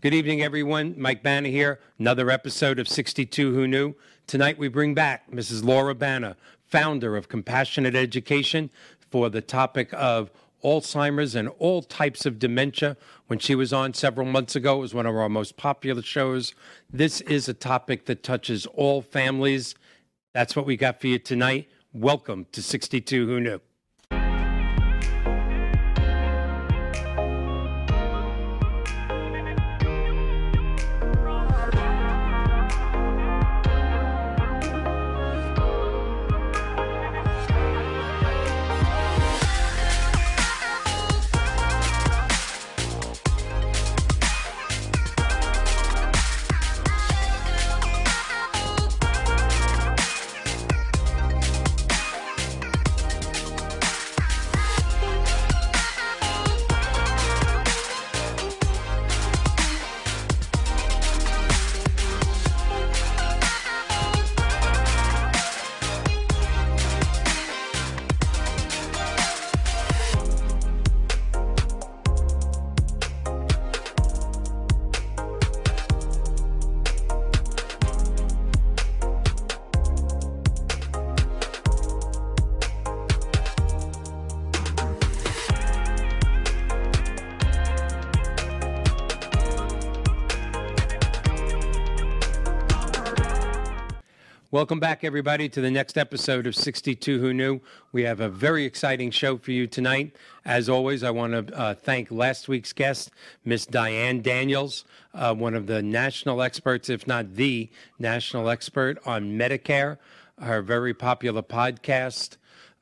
Good evening, everyone. Mike Banna here. Another episode of 62 Who Knew. Tonight we bring back Mrs. Laura Banna, founder of Compassionate Education, for the topic of Alzheimer's and all types of dementia. When she was on several months ago, it was one of our most popular shows. This is a topic that touches all families. That's what we got for you tonight. Welcome to 62 Who Knew. Back, everybody, to the next episode of 62 Who Knew. We have a very exciting show for you tonight. As always, I want to uh, thank last week's guest, Miss Diane Daniels, uh, one of the national experts, if not the national expert on Medicare, her very popular podcast,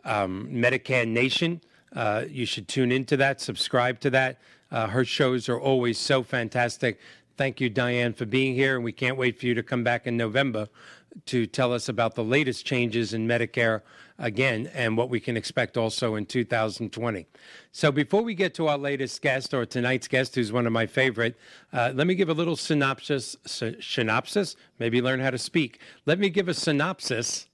um, Medicare Nation. Uh, you should tune into that, subscribe to that. Uh, her shows are always so fantastic. Thank you, Diane, for being here, and we can't wait for you to come back in November to tell us about the latest changes in Medicare again and what we can expect also in 2020. So, before we get to our latest guest or tonight's guest, who's one of my favorite, uh, let me give a little synopsis. synopsis? Maybe learn how to speak. Let me give a synopsis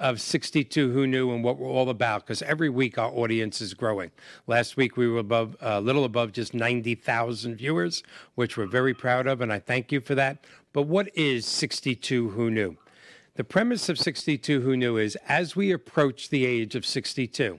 of 62 Who Knew and what we're all about because every week our audience is growing. Last week we were above a little above just 90,000 viewers, which we're very proud of, and I thank you for that. But what is 62 Who Knew? The premise of 62 Who Knew is as we approach the age of 62,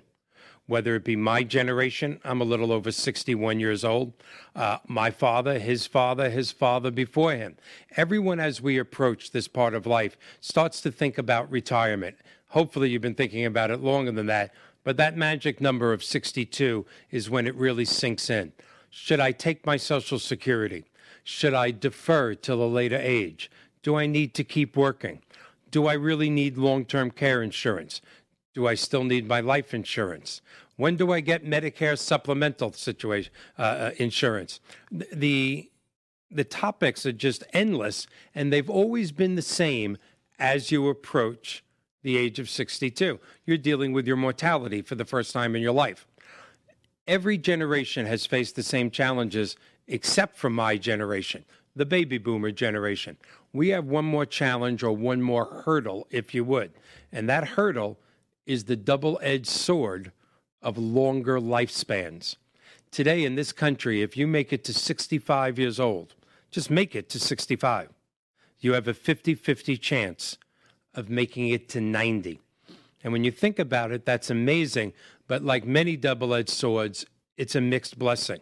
whether it be my generation, I'm a little over 61 years old, uh, my father, his father, his father before him. Everyone, as we approach this part of life, starts to think about retirement. Hopefully, you've been thinking about it longer than that, but that magic number of 62 is when it really sinks in. Should I take my Social Security? Should I defer till a later age? Do I need to keep working? Do I really need long term care insurance? Do I still need my life insurance? When do I get Medicare supplemental situation uh, uh, insurance? The the topics are just endless, and they've always been the same as you approach the age of 62. You're dealing with your mortality for the first time in your life. Every generation has faced the same challenges, except for my generation the baby boomer generation. We have one more challenge or one more hurdle, if you would. And that hurdle is the double edged sword of longer lifespans. Today in this country, if you make it to 65 years old, just make it to 65, you have a 50 50 chance of making it to 90. And when you think about it, that's amazing. But like many double edged swords, it's a mixed blessing.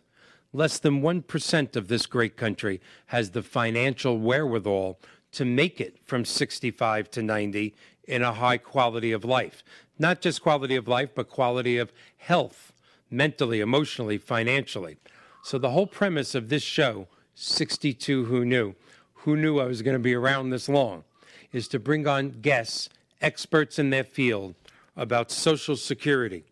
Less than 1% of this great country has the financial wherewithal to make it from 65 to 90 in a high quality of life. Not just quality of life, but quality of health, mentally, emotionally, financially. So, the whole premise of this show, 62 Who Knew, who knew I was going to be around this long, is to bring on guests, experts in their field about Social Security,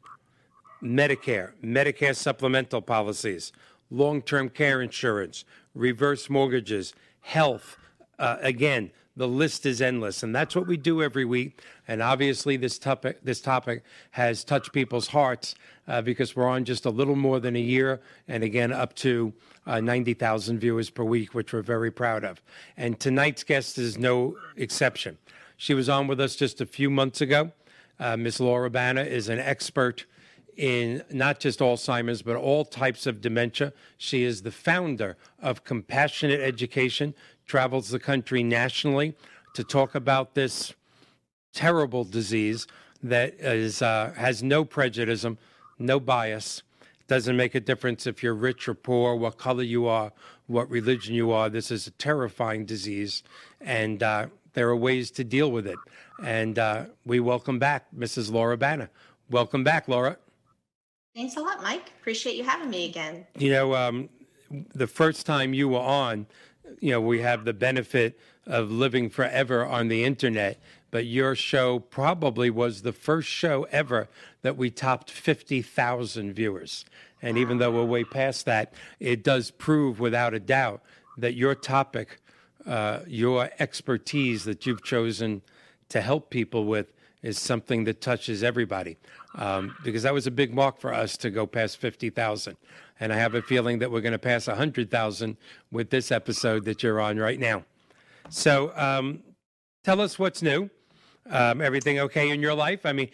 Medicare, Medicare supplemental policies, long term care insurance, reverse mortgages, health. Uh, again, the list is endless, and that's what we do every week. And obviously, this topic this topic has touched people's hearts uh, because we're on just a little more than a year, and again, up to uh, 90,000 viewers per week, which we're very proud of. And tonight's guest is no exception. She was on with us just a few months ago. Uh, Miss Laura Banna is an expert in not just Alzheimer's, but all types of dementia. She is the founder of Compassionate Education, travels the country nationally to talk about this terrible disease that is uh, has no prejudice, no bias. Doesn't make a difference if you're rich or poor, what color you are, what religion you are. This is a terrifying disease, and uh, there are ways to deal with it. And uh, we welcome back Mrs. Laura Banner. Welcome back, Laura. Thanks a lot, Mike. Appreciate you having me again. You know, um, the first time you were on, you know, we have the benefit of living forever on the internet, but your show probably was the first show ever that we topped 50,000 viewers. And even though we're way past that, it does prove without a doubt that your topic, uh, your expertise that you've chosen to help people with is something that touches everybody. Um, because that was a big mark for us to go past 50,000. And I have a feeling that we're going to pass 100,000 with this episode that you're on right now. So um, tell us what's new. Um, everything okay in your life? I mean,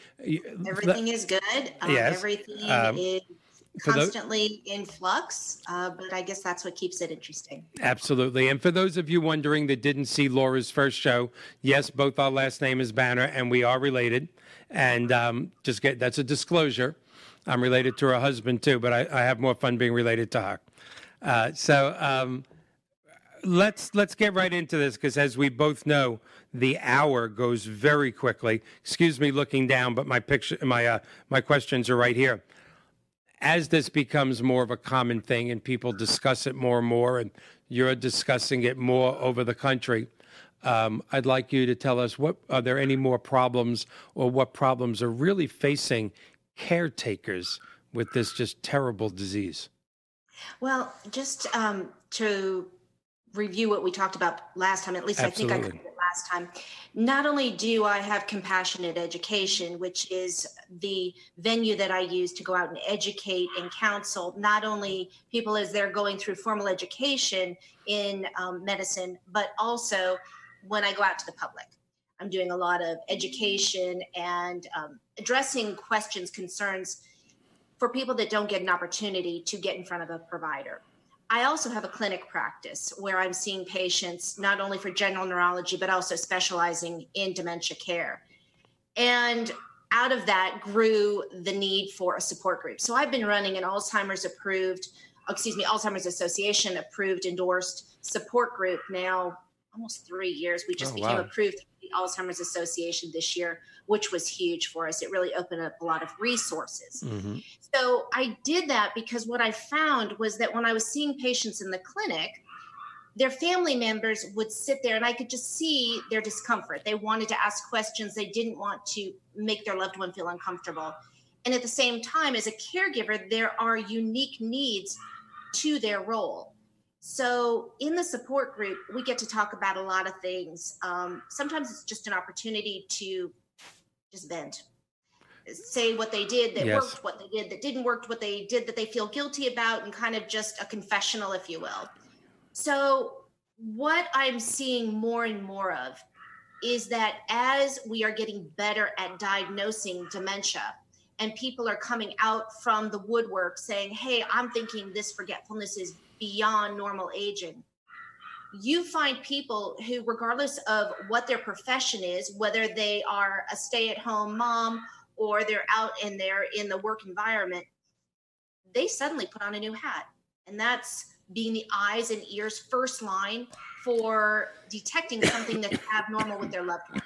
everything is good. Um, yes. Everything um, is constantly in flux, uh, but I guess that's what keeps it interesting. Absolutely. And for those of you wondering that didn't see Laura's first show, yes, both our last name is Banner and we are related. And um, just get that's a disclosure. I'm related to her husband too, but I, I have more fun being related to her. Uh, so um, let's let's get right into this because as we both know, the hour goes very quickly. Excuse me, looking down, but my picture, my uh, my questions are right here as this becomes more of a common thing and people discuss it more and more, and you're discussing it more over the country, um, I'd like you to tell us what are there any more problems or what problems are really facing caretakers with this just terrible disease? Well, just um, to review what we talked about last time, at least Absolutely. I think I covered it last time. Not only do I have compassionate education, which is the venue that I use to go out and educate and counsel not only people as they're going through formal education in um, medicine, but also when I go out to the public. I'm doing a lot of education and um, addressing questions, concerns for people that don't get an opportunity to get in front of a provider. I also have a clinic practice where I'm seeing patients not only for general neurology, but also specializing in dementia care. And out of that grew the need for a support group. So I've been running an Alzheimer's approved, oh, excuse me, Alzheimer's Association approved, endorsed support group now almost three years. We just oh, became wow. approved the Alzheimer's Association this year, which was huge for us. It really opened up a lot of resources. Mm-hmm. So I did that because what I found was that when I was seeing patients in the clinic, their family members would sit there and I could just see their discomfort. They wanted to ask questions, they didn't want to make their loved one feel uncomfortable. And at the same time, as a caregiver, there are unique needs to their role. So, in the support group, we get to talk about a lot of things. Um, sometimes it's just an opportunity to just vent, say what they did that yes. worked, what they did that didn't work, what they did that they feel guilty about, and kind of just a confessional, if you will. So, what I'm seeing more and more of is that as we are getting better at diagnosing dementia, and people are coming out from the woodwork saying, Hey, I'm thinking this forgetfulness is beyond normal aging. You find people who, regardless of what their profession is, whether they are a stay at home mom or they're out in there in the work environment, they suddenly put on a new hat. And that's being the eyes and ears first line for detecting something that's abnormal with their loved one.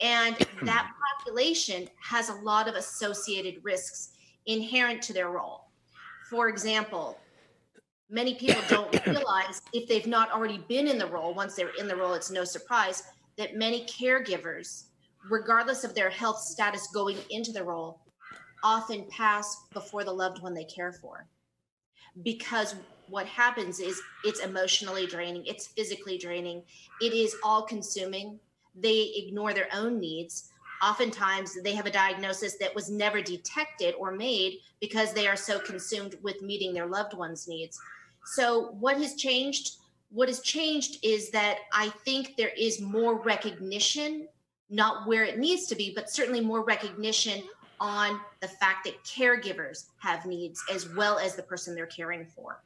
And that population has a lot of associated risks inherent to their role. For example, many people don't realize if they've not already been in the role, once they're in the role, it's no surprise that many caregivers, regardless of their health status going into the role, often pass before the loved one they care for. Because what happens is it's emotionally draining, it's physically draining, it is all consuming. They ignore their own needs. Oftentimes, they have a diagnosis that was never detected or made because they are so consumed with meeting their loved one's needs. So, what has changed? What has changed is that I think there is more recognition, not where it needs to be, but certainly more recognition on the fact that caregivers have needs as well as the person they're caring for.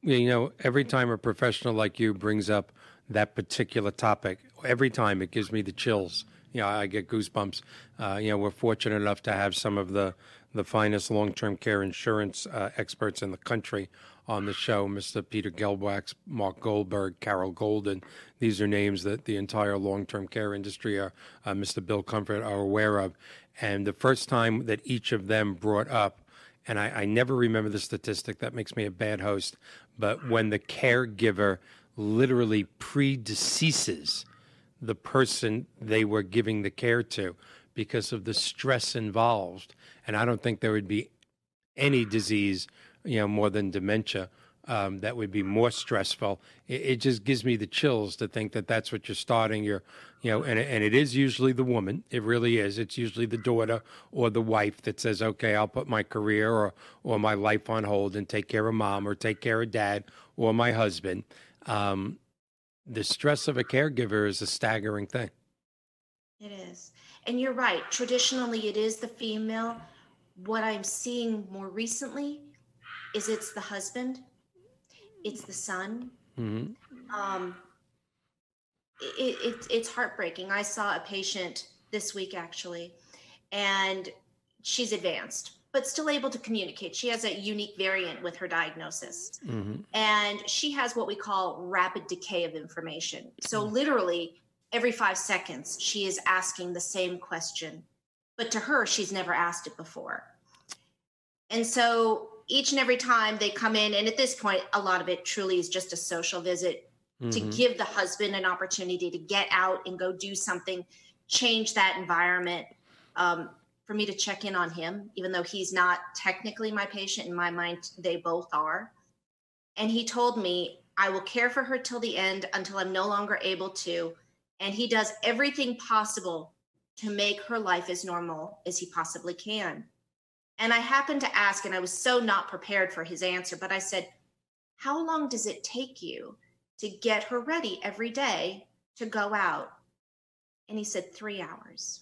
You know, every time a professional like you brings up that particular topic, every time it gives me the chills. You know, I get goosebumps. Uh, you know, we're fortunate enough to have some of the the finest long-term care insurance uh, experts in the country on the show, Mr. Peter Gelbwaks, Mark Goldberg, Carol Golden. These are names that the entire long term care industry, are, uh, Mr. Bill Comfort, are aware of. And the first time that each of them brought up, and I, I never remember the statistic, that makes me a bad host, but when the caregiver literally predeceases the person they were giving the care to because of the stress involved. And I don't think there would be any disease you know, more than dementia. Um, that would be more stressful. It, it, just gives me the chills to think that that's what you're starting. You're, you know, and and it is usually the woman. It really is. It's usually the daughter or the wife that says, "Okay, I'll put my career or or my life on hold and take care of mom or take care of dad or my husband." Um, the stress of a caregiver is a staggering thing. It is, and you're right. Traditionally, it is the female. What I'm seeing more recently is it's the husband, it's the son. Mm-hmm. Um, it, it, it's heartbreaking. I saw a patient this week actually, and she's advanced, but still able to communicate. She has a unique variant with her diagnosis, mm-hmm. and she has what we call rapid decay of information. So, mm-hmm. literally, every five seconds, she is asking the same question, but to her, she's never asked it before. And so each and every time they come in, and at this point, a lot of it truly is just a social visit mm-hmm. to give the husband an opportunity to get out and go do something, change that environment. Um, for me to check in on him, even though he's not technically my patient, in my mind, they both are. And he told me, I will care for her till the end until I'm no longer able to. And he does everything possible to make her life as normal as he possibly can. And I happened to ask, and I was so not prepared for his answer, but I said, How long does it take you to get her ready every day to go out? And he said, Three hours.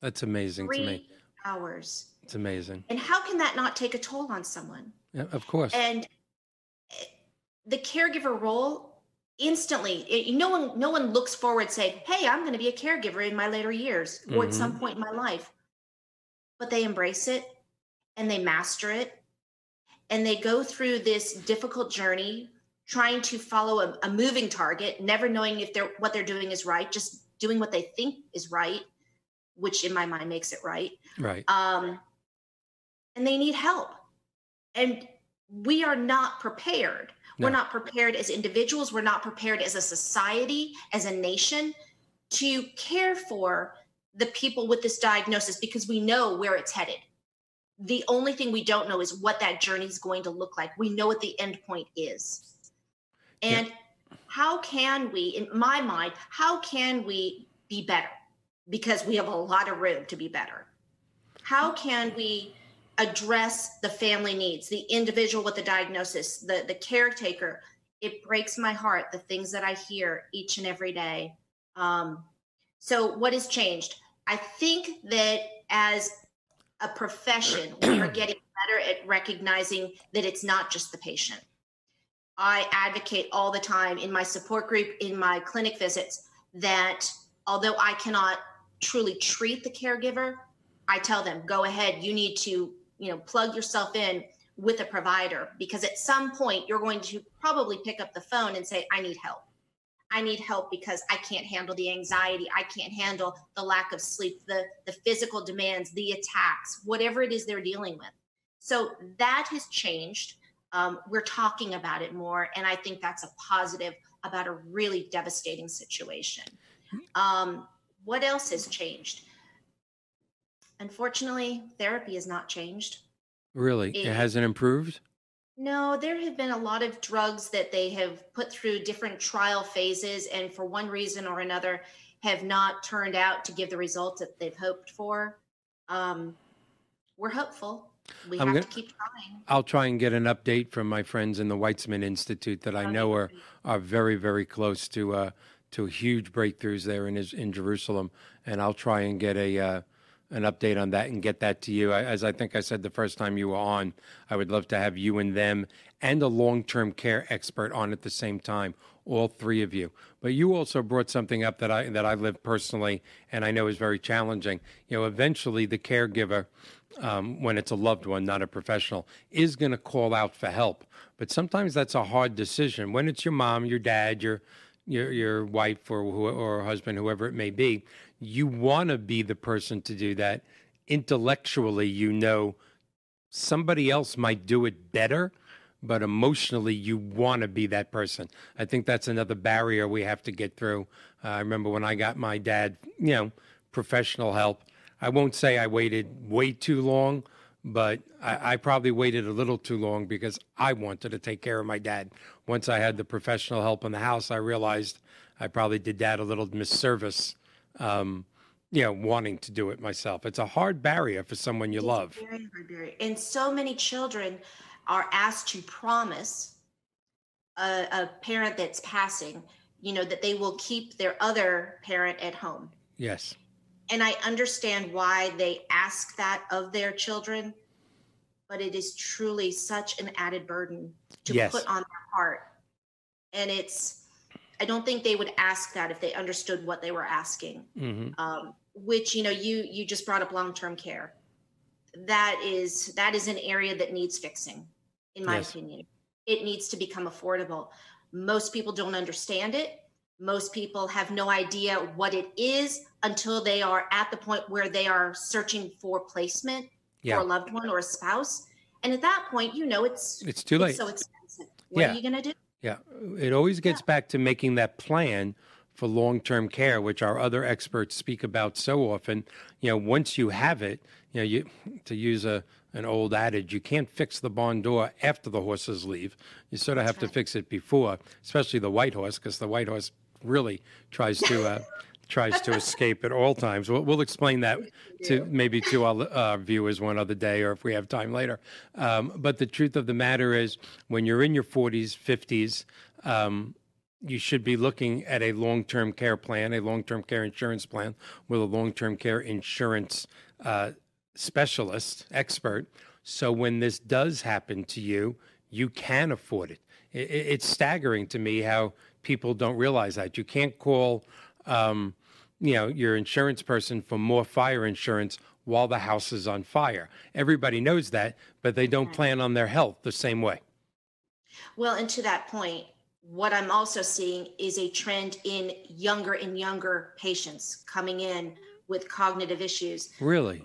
That's amazing Three to me. Hours. It's amazing. And how can that not take a toll on someone? Yeah, of course. And eh, the caregiver role instantly it, no one no one looks forward saying hey i'm going to be a caregiver in my later years or mm-hmm. at some point in my life but they embrace it and they master it. And they go through this difficult journey trying to follow a, a, moving target never knowing if they're what they're doing is right just doing what they think is right which in my mind makes it right. Right. Um and they need help. And we are not prepared. No. we're not prepared as individuals. We're not prepared as a society as a nation to care for the people with this diagnosis because we know where it's headed. The only thing we don't know is what that journey is going to look like. We know what the end point is. And yeah. how can we, in my mind, how can we be better? Because we have a lot of room to be better. How can we address the family needs, the individual with the diagnosis, the, the caretaker? It breaks my heart, the things that I hear each and every day. Um, so, what has changed? I think that as a profession, we are getting better at recognizing that it's not just the patient. I advocate all the time in my support group, in my clinic visits, that although I cannot truly treat the caregiver, I tell them, go ahead, you need to, you know, plug yourself in with a provider because at some point you're going to probably pick up the phone and say, I need help. I need help because I can't handle the anxiety. I can't handle the lack of sleep, the, the physical demands, the attacks, whatever it is they're dealing with. So that has changed. Um, we're talking about it more. And I think that's a positive about a really devastating situation. Um, what else has changed? Unfortunately, therapy has not changed. Really? It, it hasn't improved? No, there have been a lot of drugs that they have put through different trial phases, and for one reason or another, have not turned out to give the results that they've hoped for. Um, we're hopeful. We I'm have gonna, to keep trying. I'll try and get an update from my friends in the Weizmann Institute that I know are are very very close to uh, to huge breakthroughs there in in Jerusalem, and I'll try and get a uh, an update on that and get that to you. As I think I said the first time you were on, I would love to have you and them and a long term care expert on at the same time, all three of you. But you also brought something up that I that I lived personally and I know is very challenging. You know, eventually the caregiver, um, when it's a loved one, not a professional, is going to call out for help. But sometimes that's a hard decision. When it's your mom, your dad, your your your wife or or husband, whoever it may be, you want to be the person to do that. Intellectually, you know somebody else might do it better, but emotionally, you want to be that person. I think that's another barrier we have to get through. Uh, I remember when I got my dad, you know, professional help. I won't say I waited way too long, but I, I, probably waited a little too long because I wanted to take care of my dad. Once I had the professional help in the house, I realized I probably did dad a little misservice, um, you know, wanting to do it myself. It's a hard barrier for someone you it's love. Very hard barrier. And so many children are asked to promise a, a parent that's passing, you know, that they will keep their other parent at home. Yes and I understand why they ask that of their children, but it is truly such an added burden to yes. put on their heart. And it's, I don't think they would ask that if they understood what they were asking. Mm-hmm. Um, which you know, you you just brought up long term care. That is that is an area that needs fixing, in my yes. opinion. It needs to become affordable. Most people don't understand it most people have no idea what it is until they are at the point where they are searching for placement yeah. for a loved one or a spouse. And at that point, you know it's it's too late. It's so expensive. What yeah. are you going to do? Yeah, it always gets yeah. back to making that plan for long-term care, which our other experts speak about so often. You know, once you have it, you know, you to use a an old adage, you can't fix the barn door after the horses leave. You sort of have right. to fix it before, especially the white horse, because the white horse really tries to uh, tries to escape at all times. We'll, we'll explain that to maybe to our uh, viewers one other day, or if we have time later. Um, but the truth of the matter is, when you're in your 40s, 50s. Um, you should be looking at a long term care plan, a long term care insurance plan with a long term care insurance uh, specialist, expert. So when this does happen to you, you can afford it. it. It's staggering to me how people don't realize that. You can't call, um, you know, your insurance person for more fire insurance while the house is on fire. Everybody knows that, but they don't plan on their health the same way. Well, and to that point, what I'm also seeing is a trend in younger and younger patients coming in with cognitive issues. Really?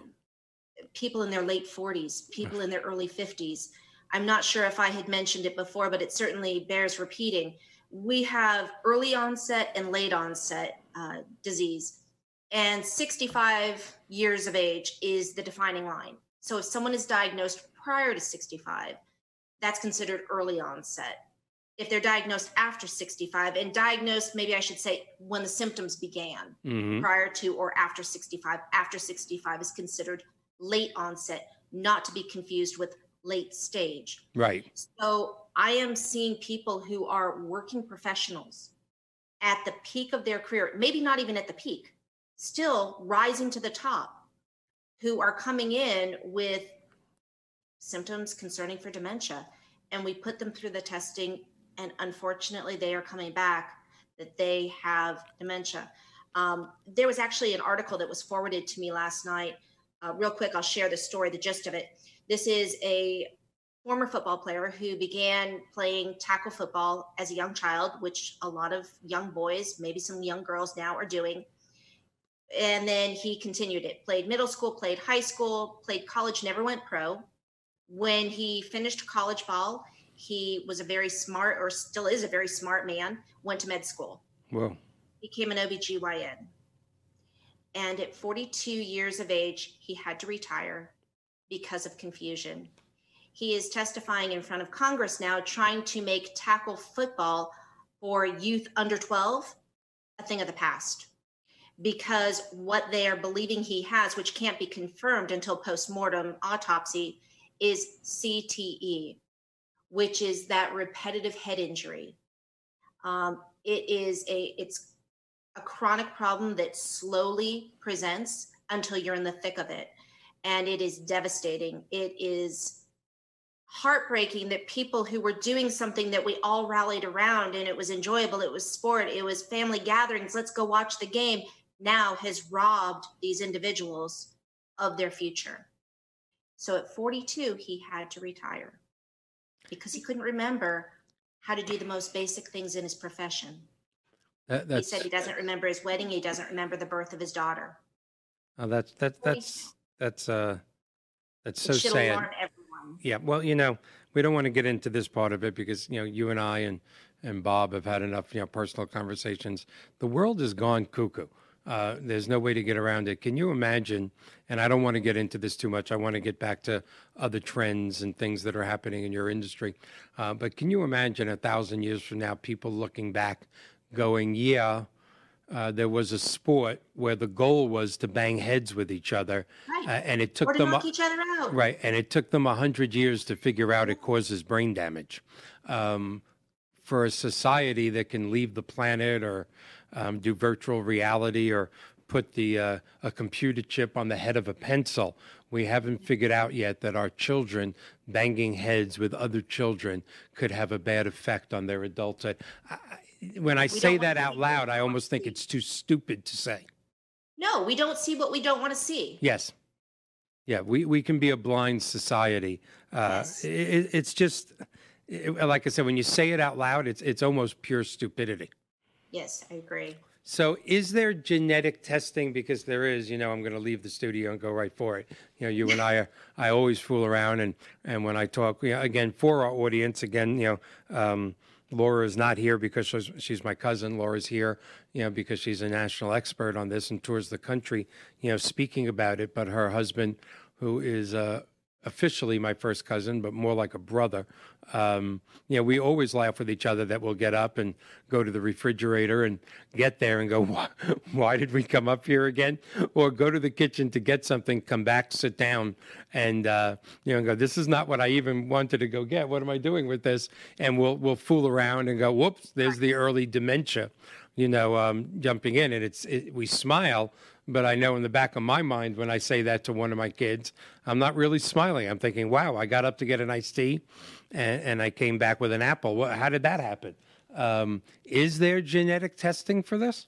People in their late 40s, people in their early 50s. I'm not sure if I had mentioned it before, but it certainly bears repeating we have early onset and late onset uh, disease. And 65 years of age is the defining line. So if someone is diagnosed prior to 65, that's considered early onset. If they're diagnosed after 65 and diagnosed, maybe I should say when the symptoms began mm-hmm. prior to or after 65, after 65 is considered late onset, not to be confused with late stage. Right. So I am seeing people who are working professionals at the peak of their career, maybe not even at the peak, still rising to the top, who are coming in with symptoms concerning for dementia. And we put them through the testing, and unfortunately, they are coming back that they have dementia. Um, there was actually an article that was forwarded to me last night. Uh, real quick, I'll share the story, the gist of it. This is a former football player who began playing tackle football as a young child, which a lot of young boys, maybe some young girls now are doing. And then he continued it, played middle school, played high school, played college, never went pro. When he finished college ball, he was a very smart, or still is a very smart man, went to med school. Well, Became an OBGYN. And at 42 years of age, he had to retire because of confusion he is testifying in front of Congress now, trying to make tackle football for youth under 12 a thing of the past. Because what they are believing he has, which can't be confirmed until post-mortem autopsy, is CTE, which is that repetitive head injury. Um, it is a it's a chronic problem that slowly presents until you're in the thick of it. And it is devastating. It is heartbreaking that people who were doing something that we all rallied around and it was enjoyable, it was sport, it was family gatherings, let's go watch the game, now has robbed these individuals of their future. So at 42, he had to retire because he couldn't remember how to do the most basic things in his profession. That, he said he doesn't remember his wedding. He doesn't remember the birth of his daughter. Oh, that's that, that's that's uh that's so sad. Yeah, well, you know, we don't want to get into this part of it because you know you and I and and Bob have had enough you know personal conversations. The world has gone cuckoo. Uh, there's no way to get around it. Can you imagine? And I don't want to get into this too much. I want to get back to other trends and things that are happening in your industry. Uh, but can you imagine a thousand years from now, people looking back, going, "Yeah, uh, there was a sport where the goal was to bang heads with each other, right. uh, and it took them knock each other out. right, and it took them a hundred years to figure out it causes brain damage. Um, for a society that can leave the planet or um, do virtual reality or put the uh, a computer chip on the head of a pencil. We haven't figured out yet that our children banging heads with other children could have a bad effect on their adulthood. I, when I we say that out loud, I almost think it's too stupid to say. No, we don't see what we don't want to see. Yes. Yeah, we, we can be a blind society. Uh, yes. It, it's just, it, like I said, when you say it out loud, it's it's almost pure stupidity. Yes, I agree. So, is there genetic testing? Because there is. You know, I'm going to leave the studio and go right for it. You know, you and I, are, I always fool around, and and when I talk, you know, again for our audience, again, you know, um, Laura is not here because she's, she's my cousin. Laura's here, you know, because she's a national expert on this and tours the country, you know, speaking about it. But her husband, who is uh, officially my first cousin, but more like a brother. Um, you know, we always laugh with each other that we'll get up and go to the refrigerator and get there and go, why, why did we come up here again? Or go to the kitchen to get something, come back, sit down, and uh, you know, go, this is not what I even wanted to go get. What am I doing with this? And we'll we'll fool around and go, whoops, there's the early dementia, you know, um, jumping in, and it's it, we smile but I know in the back of my mind when I say that to one of my kids, I'm not really smiling. I'm thinking, wow, I got up to get an iced tea and, and I came back with an apple. How did that happen? Um, is there genetic testing for this?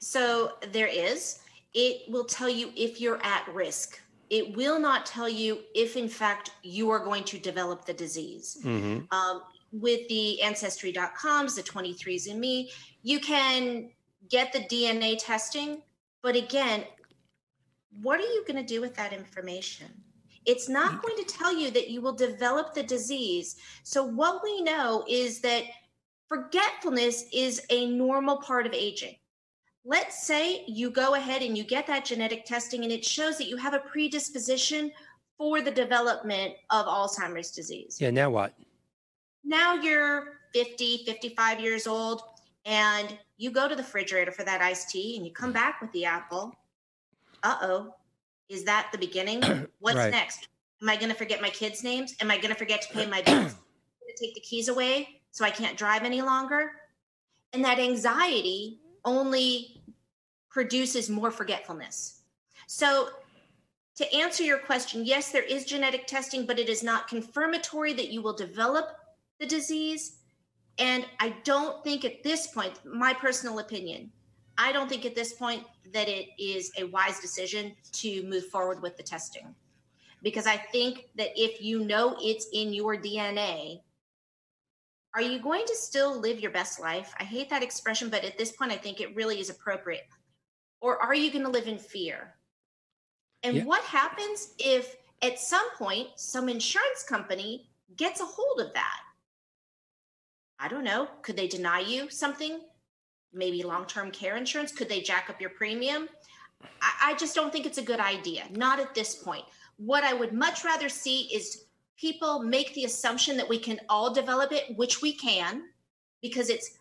So there is. It will tell you if you're at risk. It will not tell you if, in fact, you are going to develop the disease. Mm-hmm. Um, with the Ancestry.coms, the 23andMe, you can get the DNA testing but again, what are you going to do with that information? It's not mm. going to tell you that you will develop the disease. So, what we know is that forgetfulness is a normal part of aging. Let's say you go ahead and you get that genetic testing and it shows that you have a predisposition for the development of Alzheimer's disease. Yeah, now what? Now you're 50, 55 years old and you go to the refrigerator for that iced tea and you come back with the apple. Uh oh. Is that the beginning? What's right. next? Am I going to forget my kids' names? Am I going to forget to pay my bills? to take the keys away so I can't drive any longer? And that anxiety only produces more forgetfulness. So, to answer your question, yes, there is genetic testing, but it is not confirmatory that you will develop the disease. And I don't think at this point, my personal opinion, I don't think at this point that it is a wise decision to move forward with the testing. Because I think that if you know it's in your DNA, are you going to still live your best life? I hate that expression, but at this point, I think it really is appropriate. Or are you going to live in fear? And yeah. what happens if at some point some insurance company gets a hold of that? I don't know. Could they deny you something? Maybe long term care insurance? Could they jack up your premium? I, I just don't think it's a good idea. Not at this point. What I would much rather see is people make the assumption that we can all develop it, which we can, because it's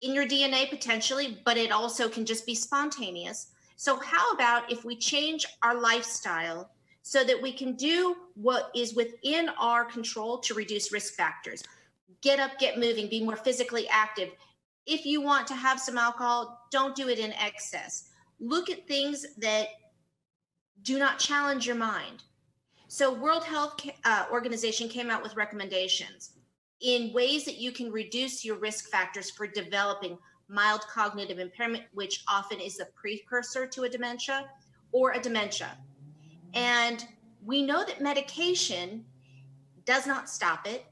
in your DNA potentially, but it also can just be spontaneous. So, how about if we change our lifestyle so that we can do what is within our control to reduce risk factors? Get up, get moving, be more physically active. If you want to have some alcohol, don't do it in excess. Look at things that do not challenge your mind. So, World Health uh, Organization came out with recommendations in ways that you can reduce your risk factors for developing mild cognitive impairment, which often is a precursor to a dementia or a dementia. And we know that medication does not stop it,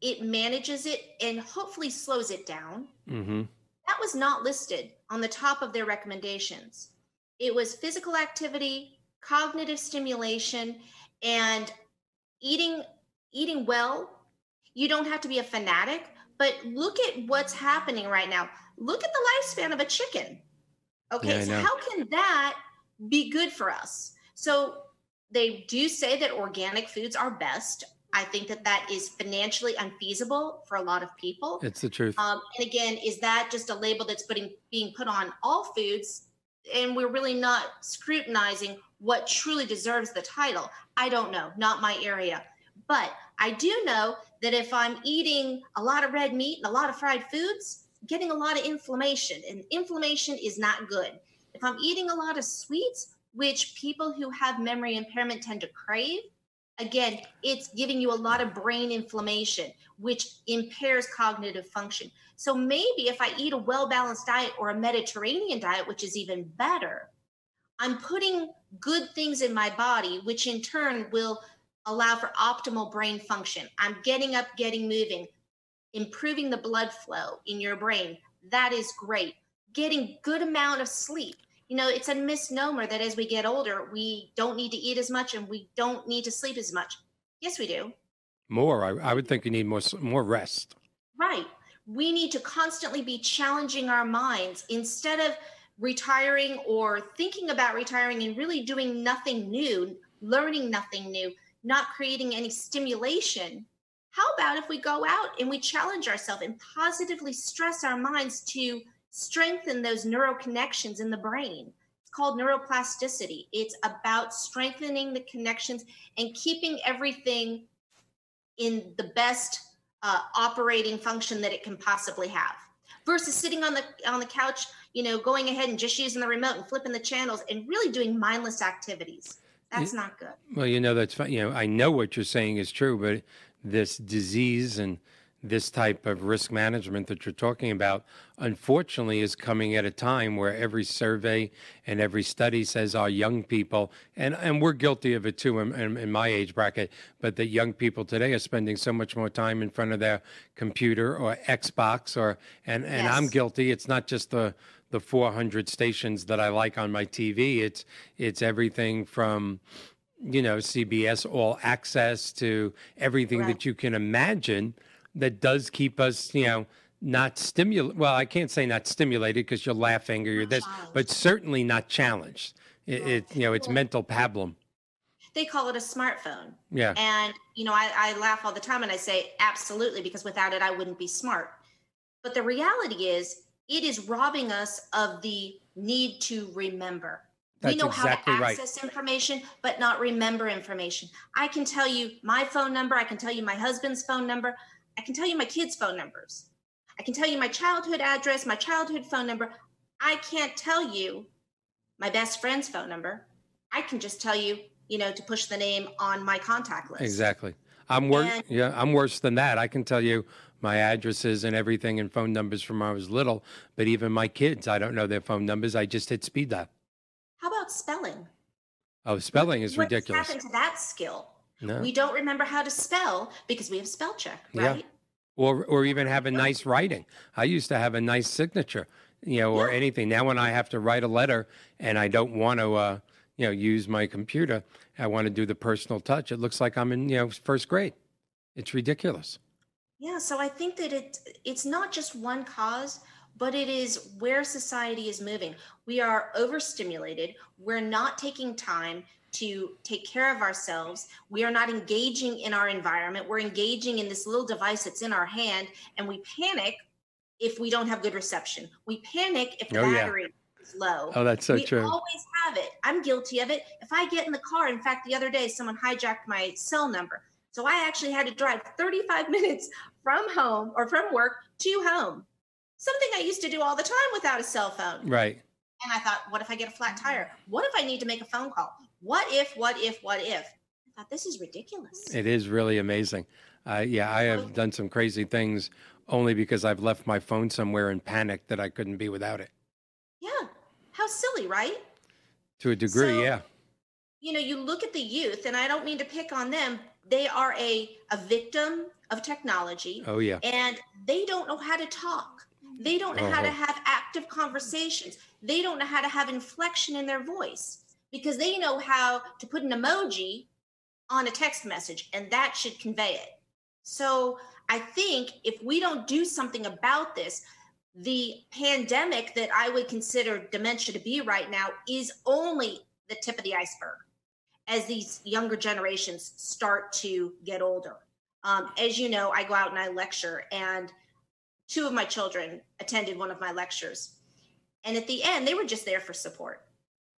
it manages it and hopefully slows it down. Mm-hmm. That was not listed on the top of their recommendations. It was physical activity, cognitive stimulation, and eating eating well. You don't have to be a fanatic, but look at what's happening right now. Look at the lifespan of a chicken. Okay, yeah, so how can that be good for us? So they do say that organic foods are best. I think that that is financially unfeasible for a lot of people. It's the truth. Um, and again, is that just a label that's putting being put on all foods, and we're really not scrutinizing what truly deserves the title? I don't know, not my area. But I do know that if I'm eating a lot of red meat and a lot of fried foods, getting a lot of inflammation, and inflammation is not good. If I'm eating a lot of sweets, which people who have memory impairment tend to crave, again, it's giving you a lot of brain inflammation, which impairs cognitive function. So maybe if I eat a well balanced diet or a Mediterranean diet, which is even better, I'm putting good things in my body, which in turn will allow for optimal brain function. I'm getting up, getting moving, improving the blood flow in your brain. That is great. Getting good amount of sleep you know, it's a misnomer that as we get older, we don't need to eat as much and we don't need to sleep as much. Yes, we do. More. I, I would think you need more more rest. Right. We need to constantly be challenging our minds instead of retiring or thinking about retiring and really doing nothing new, learning nothing new, not creating any stimulation. How about if we go out and we challenge ourselves and positively stress our minds to strengthen those neural connections in the brain. It's called neuroplasticity. It's about strengthening the connections and keeping everything in the best uh, operating function that it can possibly have versus sitting on the on the couch you know going ahead and just using the remote and flipping the channels and really doing mindless activities that's not good well you know that's fine you know i know what you're saying is true but this disease and this type of risk management that you're talking about, unfortunately, is coming at a time where every survey and every study says our young people, and, and we're guilty of it too in, in, in my age bracket, but that young people today are spending so much more time in front of their computer or Xbox, or and, and yes. I'm guilty. It's not just the the 400 stations that I like on my TV. It's it's everything from you know CBS All Access to everything right. that you can imagine that does keep us, you know, not stimulate. Well, I can't say not stimulated because you're laughing or you're this, but certainly not challenged. It, it you know, it's mental pablum. They call it a smartphone. Yeah. And you know, I, I laugh all the time and I say absolutely because without it, I wouldn't be smart. But the reality is, it is robbing us of the need to remember. That's we know exactly how to access right. information, but not remember information. I can tell you my phone number. I can tell you my husband's phone number. I can tell you my kids' phone numbers. I can tell you my childhood address, my childhood phone number. I can't tell you my best friend's phone number. I can just tell you, you know, to push the name on my contact list. Exactly. I'm worse. Yeah, I'm worse than that. I can tell you my addresses and everything and phone numbers from when I was little, but even my kids, I don't know their phone numbers. I just hit speed dial. How about spelling? Oh, spelling is ridiculous. What happened to that skill? No. We don't remember how to spell because we have spell check, right? Yeah. Or, or even have a nice writing. I used to have a nice signature, you know, or yeah. anything. Now, when I have to write a letter and I don't want to, uh, you know, use my computer, I want to do the personal touch. It looks like I'm in, you know, first grade. It's ridiculous. Yeah, so I think that it it's not just one cause, but it is where society is moving. We are overstimulated. We're not taking time to take care of ourselves. We are not engaging in our environment. We're engaging in this little device that's in our hand, and we panic if we don't have good reception. We panic if the oh, battery yeah. is low. Oh, that's so we true. We always have it. I'm guilty of it. If I get in the car, in fact, the other day, someone hijacked my cell number. So I actually had to drive 35 minutes from home or from work to home. Something I used to do all the time without a cell phone. Right. And I thought, what if I get a flat tire? What if I need to make a phone call? What if, what if, what if? I thought this is ridiculous. It is really amazing. Uh, yeah, I have done some crazy things only because I've left my phone somewhere in panic that I couldn't be without it. Yeah. How silly, right? To a degree, So- yeah. You know, you look at the youth, and I don't mean to pick on them. They are a, a victim of technology, Oh, yeah. and they don't know how to talk. They don't know how to Oh. have active conversations. They don't know how to have inflection in their voice because they know how to put an emoji on a text message, and that should convey it. So I think if we don't do something about this, the pandemic that I would consider dementia to be right now is only the tip of the iceberg as these younger generations start to get older. Um, as you know, I go out and I lecture, and two of my children attended one of my lectures. And at the end, they were just there for support.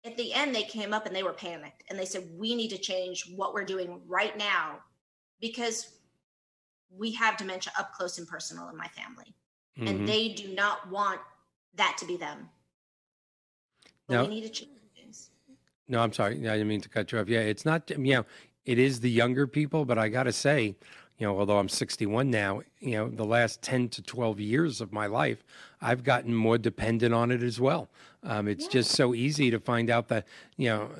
At the end, they came up and they were panicked and they said, We need to change what we're doing right now because we have dementia up close and personal in my family Mhm. and they do not want that to be them. But Now- we need to change things. No, I'm sorry. I didn't mean to cut you off. Yeah, it's not, you know, it is the younger people, but I got to say, you know, although I'm 61 now, you know, the last 10 to 12 years of my life, I've gotten more dependent on it as well. Um, it's just so easy to find out that, you know,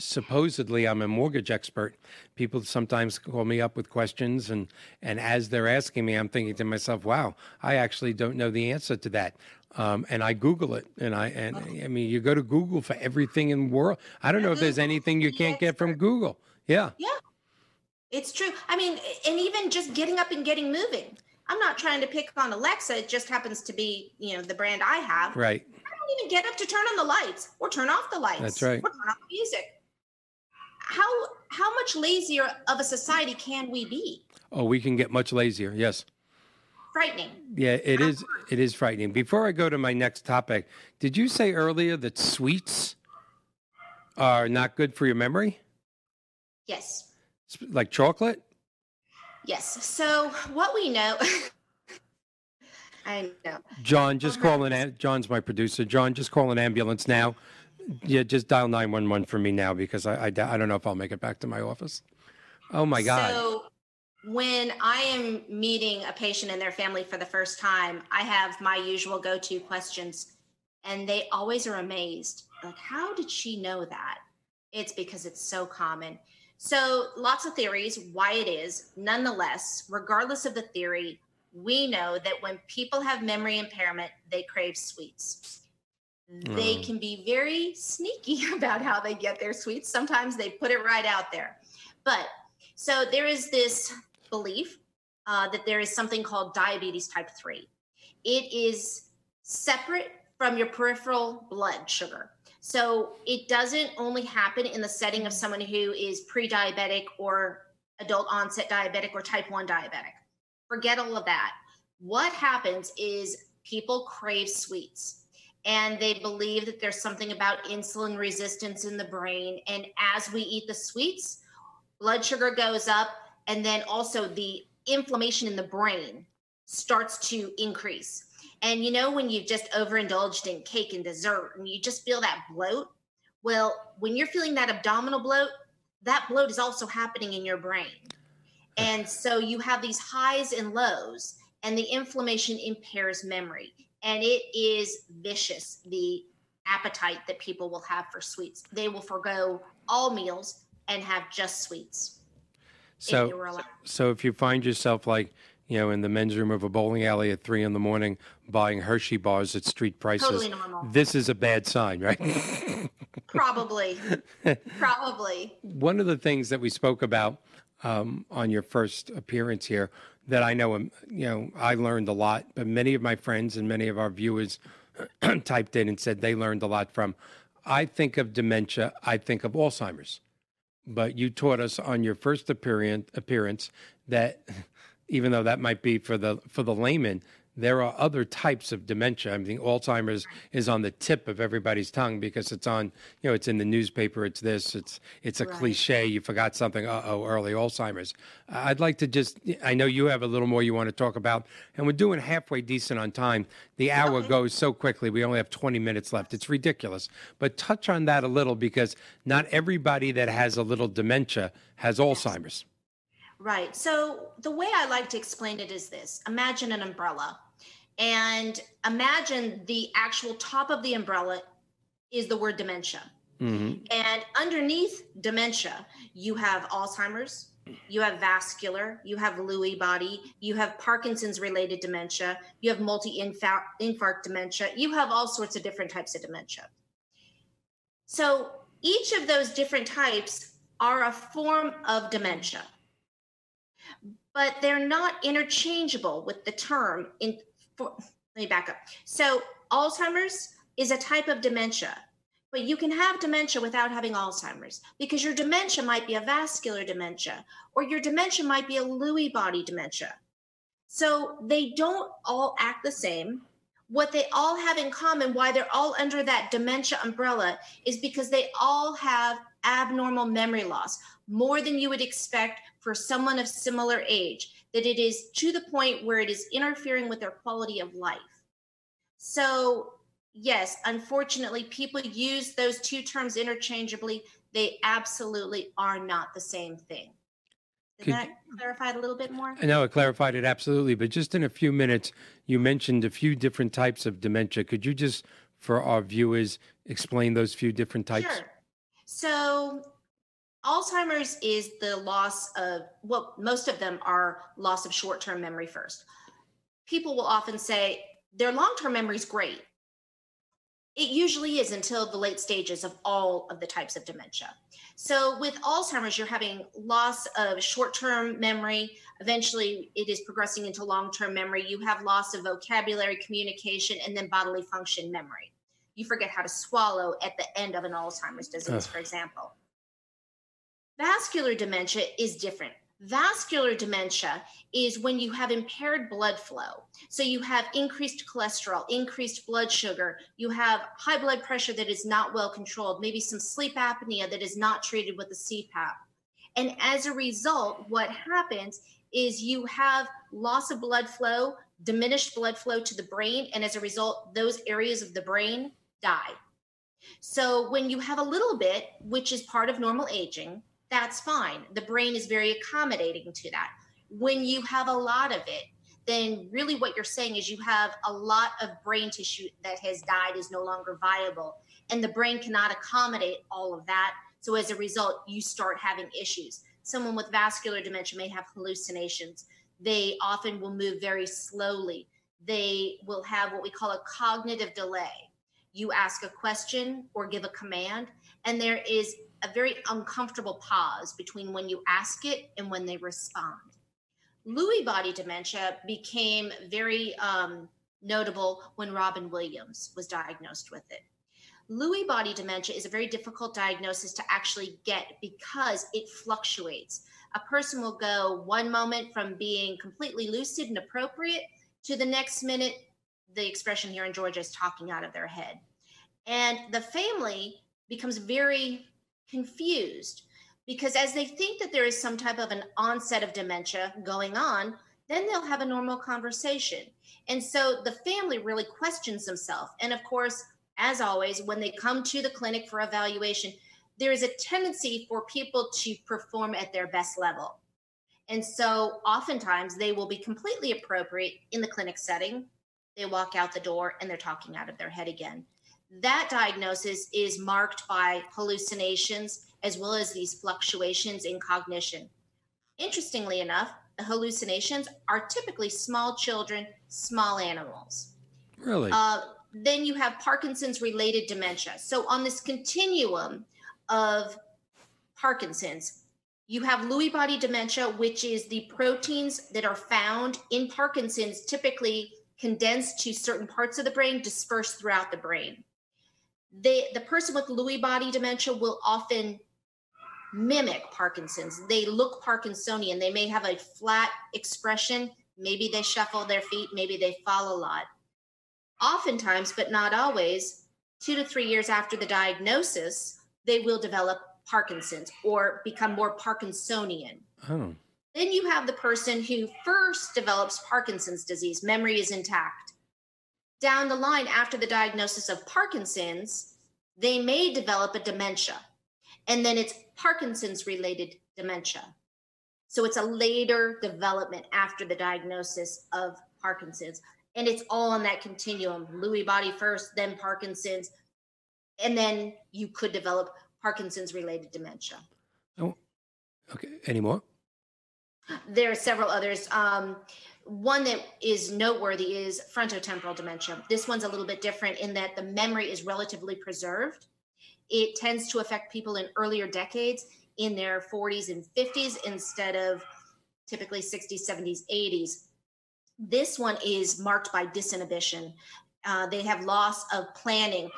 supposedly I'm a mortgage expert. People sometimes call me up with questions, and, and as they're asking me, I'm thinking to myself, wow, I actually don't know the answer to that. Um, and I Google it, and I and I mean, you go to Google for everything in the world. I don't know if there's anything you can't get from. Google. Yeah, Yeah, it's true. I mean, and even just getting up and getting moving. I'm not trying to pick on Alexa. It just happens to be, you know, the brand I have. right. I don't even get up to turn on the lights or turn off the lights. That's right. Or turn off the music. How how much lazier of a society can we be? Oh, we can get much lazier. Yes. Frightening. Yeah, it is. It is frightening. Before I go to my next topic, did you say earlier that sweets are not good for your memory, Yes. Like chocolate? Yes. So what we know I know. John, just um, call an. John's my producer. John, just call an ambulance now. Yeah, just dial nine one one for me now because I, I I don't know if I'll make it back to my office. Oh my God! So when I am meeting a patient and their family for the first time, I have my usual go-to questions and they always are amazed. Like, how did she know that? It's because it's so common. So lots of theories why it is. Nonetheless, regardless of the theory, we know that when people have memory impairment, they crave sweets. They Oh. can be very sneaky about how they get their sweets. Sometimes they put it right out there. But so there is this belief uh, that there is something called diabetes type 3. It is separate from your peripheral blood sugar. So it doesn't only happen in the setting of someone who is pre diabetic or adult onset diabetic or type 1 diabetic. Forget all of that. What happens is people crave sweets and they believe that there's something about insulin resistance in the brain. And as we eat the sweets, blood sugar goes up, and then also the inflammation in the brain starts to increase. And you know, when you've just overindulged in cake and dessert and you just feel that bloat? Well, when you're feeling that abdominal bloat, that bloat is also happening in your brain. And so you have these highs and lows, and the inflammation impairs memory. And it is vicious, the appetite that people will have for sweets. They will forego all meals and have just sweets. So, allowed. so if you find yourself like you know in the men's room of a bowling alley at three in the morning buying Hershey bars at street prices, Totally normal. this is a bad sign, right? Probably. Probably. One of the things that we spoke about um, on your first appearance here that I know, um, you know, I learned a lot, but many of my friends and many of our viewers typed in and said they learned a lot from. I think of dementia, I think of Alzheimer's, but you taught us on your first appearance appearance that even though that might be for the for the layman, there are other types of dementia. I mean, Alzheimer's is on the tip of everybody's tongue because it's on, you know, it's in the newspaper. It's this. It's it's a right. cliche. You forgot something. Uh oh, early Alzheimer's. I'd like to just. I know you have a little more you want to talk about, and we're doing halfway decent on time. The hour goes so quickly. We only have 20 minutes left. It's ridiculous. But touch on that a little because not everybody that has a little dementia has Alzheimer's. Right. So the way I like to explain it is this imagine an umbrella, and imagine the actual top of the umbrella is the word dementia. Mm-hmm. And underneath dementia, you have Alzheimer's, you have vascular, you have Lewy body, you have Parkinson's related dementia, you have multi infarct dementia, you have all sorts of different types of dementia. So each of those different types are a form of dementia but they're not interchangeable with the term in for, let me back up. So alzheimer's is a type of dementia but you can have dementia without having alzheimer's because your dementia might be a vascular dementia or your dementia might be a lewy body dementia. So they don't all act the same. What they all have in common why they're all under that dementia umbrella is because they all have abnormal memory loss more than you would expect for someone of similar age, that it is to the point where it is interfering with their quality of life. So, yes, unfortunately, people use those two terms interchangeably. They absolutely are not the same thing. Did Could, that clarify it a little bit more? I know it clarified it absolutely, but just in a few minutes, you mentioned a few different types of dementia. Could you just, for our viewers, explain those few different types? Sure. So, Alzheimer's is the loss of, well, most of them are loss of short term memory first. People will often say their long term memory is great. It usually is until the late stages of all of the types of dementia. So, with Alzheimer's, you're having loss of short term memory. Eventually, it is progressing into long term memory. You have loss of vocabulary, communication, and then bodily function memory. You forget how to swallow at the end of an Alzheimer's disease, Ugh. for example. Vascular dementia is different. Vascular dementia is when you have impaired blood flow. So you have increased cholesterol, increased blood sugar, you have high blood pressure that is not well controlled, maybe some sleep apnea that is not treated with a CPAP. And as a result, what happens is you have loss of blood flow, diminished blood flow to the brain, and as a result, those areas of the brain die. So when you have a little bit, which is part of normal aging, that's fine. The brain is very accommodating to that. When you have a lot of it, then really what you're saying is you have a lot of brain tissue that has died, is no longer viable, and the brain cannot accommodate all of that. So as a result, you start having issues. Someone with vascular dementia may have hallucinations. They often will move very slowly. They will have what we call a cognitive delay. You ask a question or give a command, and there is a very uncomfortable pause between when you ask it and when they respond. Lewy body dementia became very um, notable when Robin Williams was diagnosed with it. Lewy body dementia is a very difficult diagnosis to actually get because it fluctuates. A person will go one moment from being completely lucid and appropriate to the next minute, the expression here in Georgia is talking out of their head. And the family becomes very confused because as they think that there is some type of an onset of dementia going on, then they'll have a normal conversation. And so the family really questions themselves. And of course, as always, when they come to the clinic for evaluation, there is a tendency for people to perform at their best level. And so oftentimes they will be completely appropriate in the clinic setting. They walk out the door and they're talking out of their head again that diagnosis is marked by hallucinations as well as these fluctuations in cognition. Interestingly enough, the hallucinations are typically small children, small animals. Really? Uh, then you have Parkinson's related dementia. So, on this continuum of Parkinson's, you have Lewy body dementia, which is the proteins that are found in Parkinson's typically condensed to certain parts of the brain, dispersed throughout the brain they the person with Lewy body dementia will often mimic Parkinson's. They look Parkinsonian. They may have a flat expression. Maybe they shuffle their feet, maybe they fall a lot. Oftentimes, but not always, two to three years after the diagnosis, they will develop Parkinson's or become more Parkinsonian. Oh. Then you have the person who first develops Parkinson's disease, memory is intact. Down the line, after the diagnosis of Parkinson's, they may develop a dementia. And then it's Parkinson's related dementia. So it's a later development after the diagnosis of Parkinson's. And it's all on that continuum Lewy body first, then Parkinson's. And then you could develop Parkinson's related dementia. Oh, okay. Any more? There are several others. Um, one that is noteworthy is frontotemporal dementia. This one's a little bit different in that the memory is relatively preserved. It tends to affect people in earlier decades in their 40s and 50s instead of typically 60s, 70s, 80s. This one is marked by disinhibition. Uh, they have loss of planning,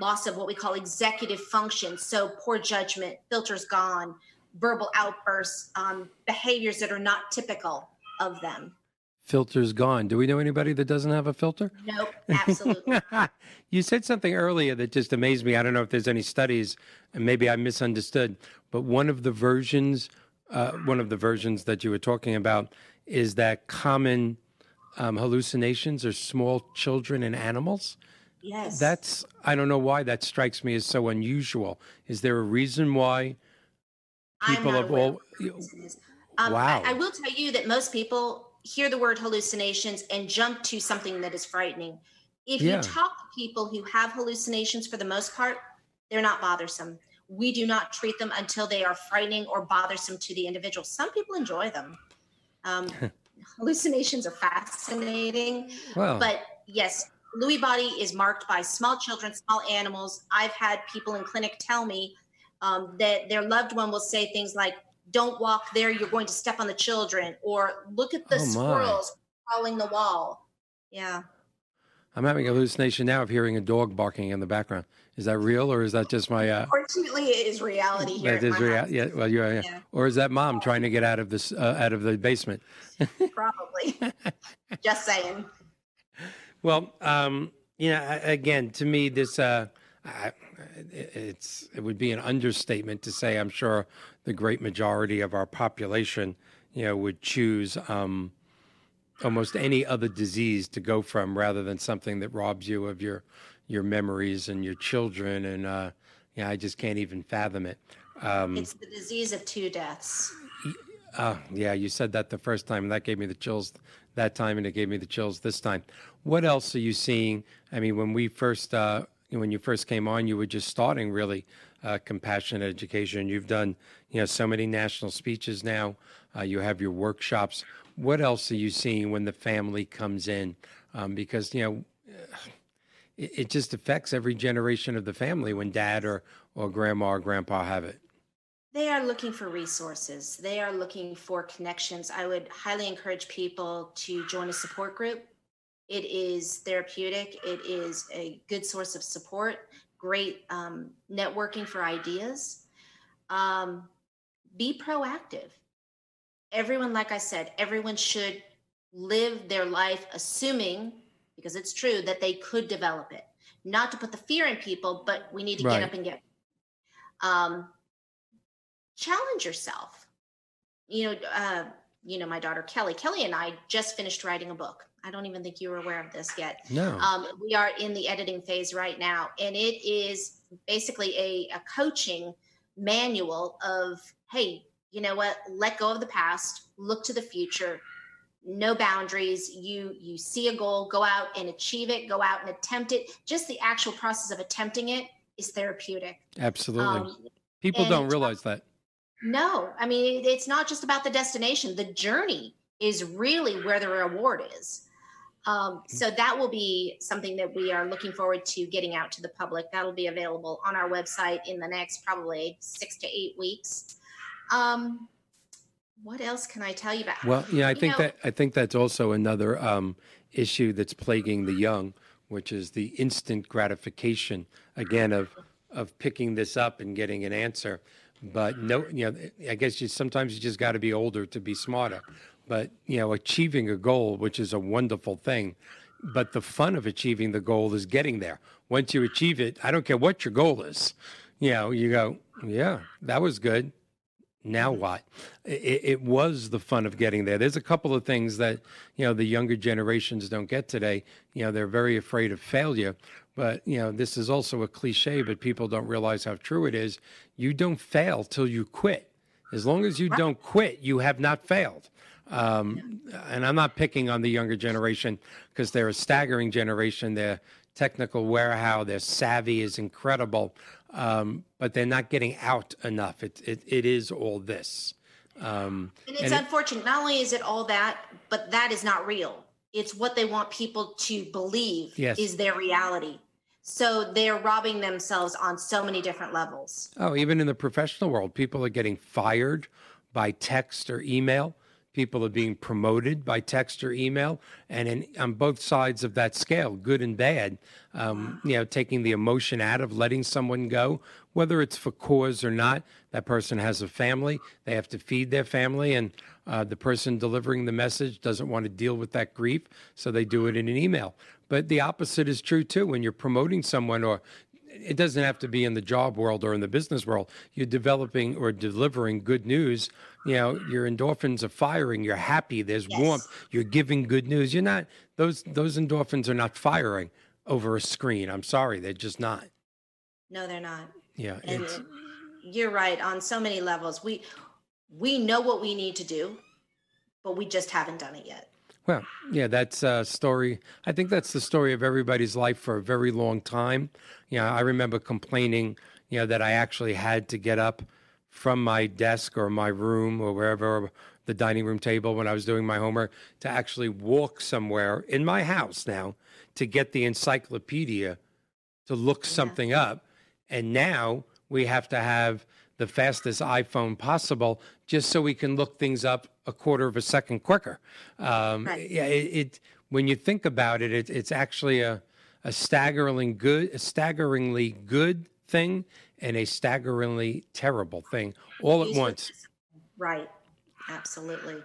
loss of what we call executive function. So poor judgment, filters gone, verbal outbursts, um, behaviors that are not typical of them. Filters gone. Do we know anybody that doesn't have a filter? Nope, absolutely. you said something earlier that just amazed me. I don't know if there's any studies, and maybe I misunderstood, but one of the versions, uh, one of the versions that you were talking about, is that common um, hallucinations are small children and animals. Yes. That's I don't know why that strikes me as so unusual. Is there a reason why people of all? Um, wow. I, I will tell you that most people hear the word hallucinations and jump to something that is frightening. If yeah. you talk to people who have hallucinations for the most part, they're not bothersome. We do not treat them until they are frightening or bothersome to the individual. Some people enjoy them. Um, hallucinations are fascinating. Well, but yes, Lewy body is marked by small children, small animals. I've had people in clinic tell me um, that their loved one will say things like, don't walk there, you're going to step on the children, or look at the oh squirrels crawling the wall. Yeah. I'm having a hallucination now of hearing a dog barking in the background. Is that real, or is that just my? Uh, Fortunately, it is reality here. That is reality. Yeah. Well, yeah, yeah. Or is that mom trying to get out of this uh, out of the basement? Probably. just saying. Well, um, you know, again, to me, this uh, I, it's it would be an understatement to say I'm sure the great majority of our population, you know, would choose um, almost any other disease to go from rather than something that robs you of your your memories and your children. And uh, yeah, I just can't even fathom it. Um, it's the disease of two deaths. Uh, yeah, you said that the first time, and that gave me the chills that time, and it gave me the chills this time. What else are you seeing? I mean, when we first uh, when you first came on, you were just starting really uh, compassionate education. You've done, you know, so many national speeches now. Uh, you have your workshops. What else are you seeing when the family comes in? Um, because you know, it, it, just affects every generation of the family when dad or or grandma or grandpa have it. They are looking for resources. They are looking for connections. I would highly encourage people to join a support group it is therapeutic. It is a good source of support, great um, networking for ideas. Um, be proactive. Everyone, like I said, everyone should live their life assuming, because it's true, that they could develop it. Not to put the fear in people, but we need to right. get up and get. Um, challenge yourself. You know, uh, you know, my daughter Kelly. Kelly and I just finished writing a book I don't even think you were aware of this yet. No. Um, we are in the editing phase right now, and it is basically a, a coaching manual of, hey, you know what? Let go of the past, look to the future, no boundaries you you see a goal go out and achieve it go out and attempt it just the actual process of attempting it is therapeutic absolutely um, people don't realize that no i mean it's not just about the destination the journey is really where the reward is um, so that will be something that we are looking forward to getting out to the public. That'll be available on our website in the next probably six to eight weeks. Um, what else can I tell you about? Well, yeah, I you think know, that I think that's also another um, issue that's plaguing the young, which is the instant gratification again of of picking this up and getting an answer. But no, you know, I guess you sometimes you just got to be older to be smarter. but you know, achieving a goal, which is a wonderful thing, but the fun of achieving the goal is getting there. Once you achieve it, I don't care what your goal is. You know, you go, yeah, that was good. Now mm-hmm. what? It, it, was the fun of getting there. There's a couple of things that you know the younger generations don't get today. You know, they're very afraid of failure. But you know, this is also a cliche, but people don't realize how true it is. You don't fail till you quit. As long as you don't quit, you have not failed. Um, and I'm not picking on the younger generation because they're a staggering generation. Their technical warehouse, their savvy is incredible, um, but they're not getting out enough. It, it, it is all this. Um, and it's and unfortunate. It, not only is it all that, but that is not real. It's what they want people to believe yes. is their reality. So they're robbing themselves on so many different levels. Oh, even in the professional world, people are getting fired by text or email People are being promoted by text or email, and in, on both sides of that scale, good and bad. Um, you know, taking the emotion out of letting someone go, whether it's for cause or not. That person has a family; they have to feed their family, and uh, the person delivering the message doesn't want to deal with that grief, so they do it in an email. But the opposite is true too. When you're promoting someone or it doesn't have to be in the job world or in the business world. You're developing or delivering good news. You know, your endorphins are firing. You're happy. There's yes. warmth. You're giving good news. You're not those those endorphins are not firing over a screen. I'm sorry, they're just not. No, they're not. Yeah, and you're right on so many levels. We we know what we need to do, but we just haven't done it yet. Well, yeah, that's a story. I think that's the story of everybody's life for a very long time. You know, I remember complaining, you know, that I actually had to get up from my desk or my room or wherever the dining room table when I was doing my homework to actually walk somewhere in my house now to get the encyclopedia to look something up. And now we have to have the fastest iPhone possible just so we can look things up a quarter of a second quicker. Um, right. Yeah, it, it, when you think about it, it it's actually a a staggeringly good, a staggeringly good thing and a staggeringly terrible thing all at once. Right. Absolutely.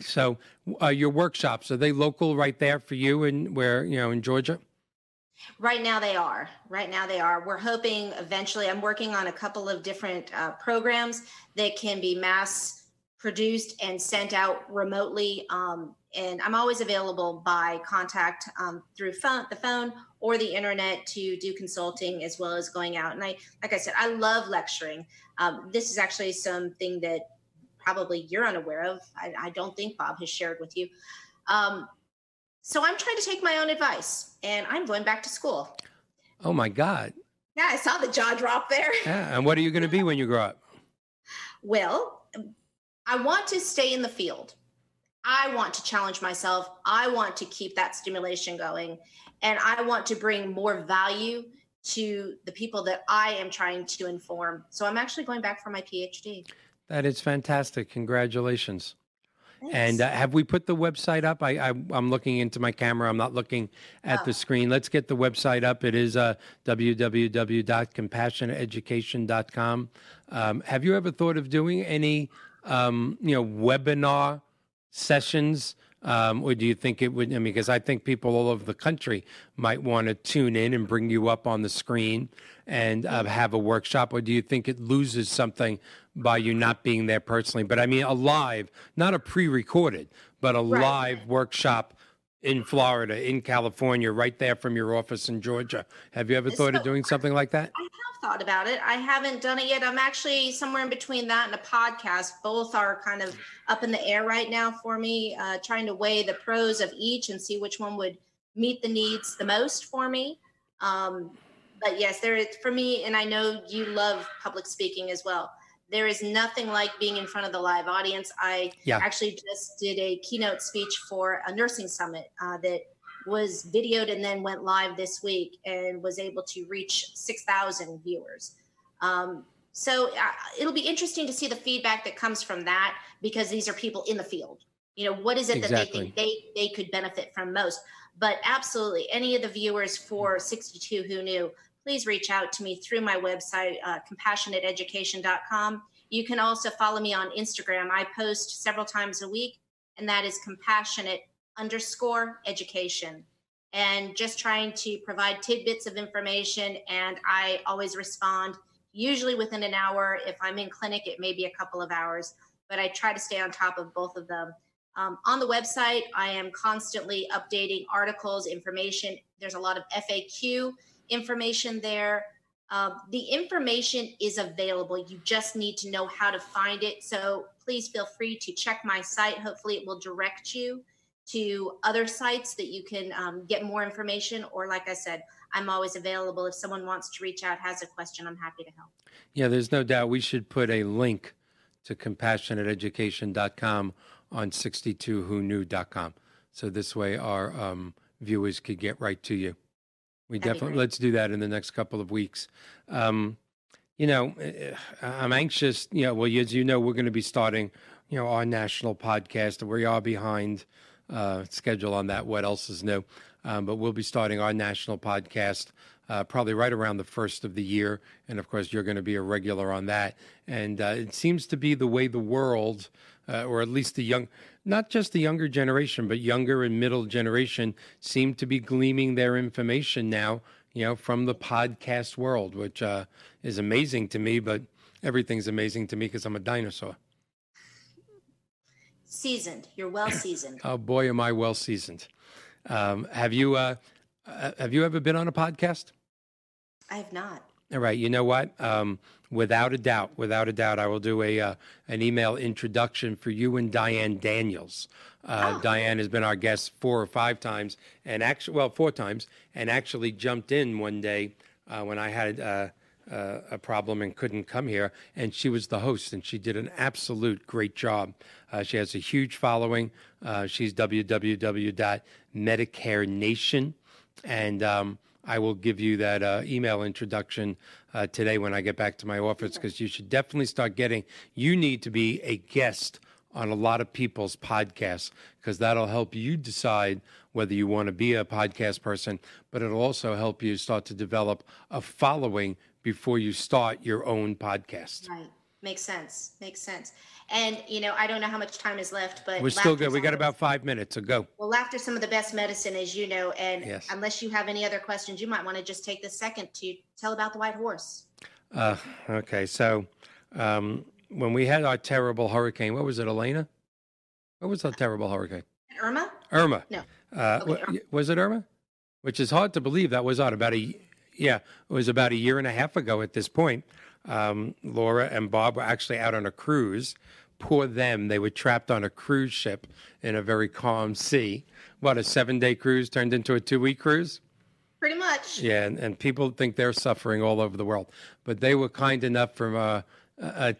So, uh, your workshops are they local right there for you, and where you know in Georgia? Right now they are. Right now they are. We're hoping eventually. I'm working on a couple of different uh, programs that can be mass produced and sent out remotely. Um, and I'm always available by contact um, through phone, the phone or the internet to do consulting as well as going out. And I, like I said, I love lecturing. Um, this is actually something that probably you're unaware of. I, I don't think Bob has shared with you. Um, so I'm trying to take my own advice and I'm going back to school. Oh my God. Yeah, I saw the jaw drop there. Yeah. And what are you going to be when you grow up? Well, I want to stay in the field. I want to challenge myself. I want to keep that stimulation going. And I want to bring more value to the people that I am trying to inform. So I'm actually going back for my PhD. That is fantastic. Congratulations. And uh, have we put the website up? I, I am looking into my camera. I'm not looking at oh. the screen. Let's get the website up. It is uh, www.compassionateeducation.com. Um, have you ever thought of doing any, um, you know, webinar sessions? Um, or do you think it would? I mean, because I think people all over the country might want to tune in and bring you up on the screen and uh, have a workshop. Or do you think it loses something by you not being there personally? But I mean, a live, not a pre-recorded, but a right. live workshop in Florida, in California, right there from your office in Georgia. Have you ever thought so, of doing something like that? I have thought about it. I haven't done it yet. I'm actually somewhere in between that and a podcast. Both are kind of up in the air right now for me, uh, trying to weigh the pros of each and see which one would meet the needs the most for me. Um, but yes, there is for me, and I know you love public speaking as well there is nothing like being in front of the live audience. I yeah. actually just did a keynote speech for a nursing summit uh, that was videoed and then went live this week and was able to reach 6,000 viewers. Um, so uh, it'll be interesting to see the feedback that comes from that because these are people in the field. You know, what is it exactly. that they think they, they could benefit from most? But absolutely, any of the viewers for 62 Who Knew, please reach out to me through my website, uh, compassionateeducation.com. You can also follow me on Instagram. I post several times a week and that is compassionate underscore education. And just trying to provide tidbits of information. And I always respond, usually within an hour. If I'm in clinic, it may be a couple of hours, but I try to stay on top of both of them. Um, on the website, I am constantly updating articles, information. There's a lot of FAQ information there. Uh, the information is available. You just need to know how to find it. So please feel free to check my site. Hopefully, it will direct you to other sites that you can um, get more information. Or, like I said, I'm always available. If someone wants to reach out, has a question, I'm happy to help. Yeah, there's no doubt we should put a link to compassionateeducation.com on 62whoknew.com. So this way our um, viewers could get right to you. We That'd definitely let's do that in the next couple of weeks. Um, you know, eh, eh, I'm anxious. You know, well, as you know, we're going to be starting, you know, our national podcast. We are behind uh, schedule on that. What else is new? Um, but we'll be starting our national podcast uh, probably right around the first of the year. And of course, you're going to be a regular on that. And uh, it seems to be the way the world, uh, or at least the young, not just the younger generation, but younger and middle generation, seem to be gleaming their information now, you know, from the podcast world, which uh, is amazing to me. But everything's amazing to me because I'm a dinosaur. Seasoned. You're well seasoned. oh boy, am I well seasoned. Um, have you uh, uh, have you ever been on a podcast? I have not. All right. You know what? Um, without a doubt, without a doubt, I will do a uh, an email introduction for you and Diane Daniels. Uh, oh. Diane has been our guest four or five times, and actually, well, four times, and actually jumped in one day uh, when I had uh, uh, a problem and couldn't come here, and she was the host, and she did an absolute great job. Uh, she has a huge following. she's www.medicarenation, and um, I will give you that uh, email introduction uh, today when I get back to my office because you should definitely start getting. You need to be a guest on a lot of people's podcasts because that'll help you decide whether you want to be a podcast person, but it'll also help you start to develop a following before you start your own podcast. Right. Makes sense. Makes sense. And you know, I don't know how much time is left, but we're still good. We got about five minutes, so go. Well, laughter some of the best medicine, as you know. And yes. unless you have any other questions, you might want to just take the second to tell about the white horse. Uh, okay, so um, when we had our terrible hurricane, what was it, Elena? What was that terrible hurricane? Irma. Irma. No. Uh, okay, Irma. Was it Irma? Which is hard to believe. That was on about a yeah, it was about a year and a half ago at this point. Um, Laura and Bob were actually out on a cruise. Poor them, they were trapped on a cruise ship in a very calm sea. What, a seven day cruise turned into a two week cruise? Pretty much. Yeah, and, and, people think they're suffering all over the world. But they were kind enough from uh, uh,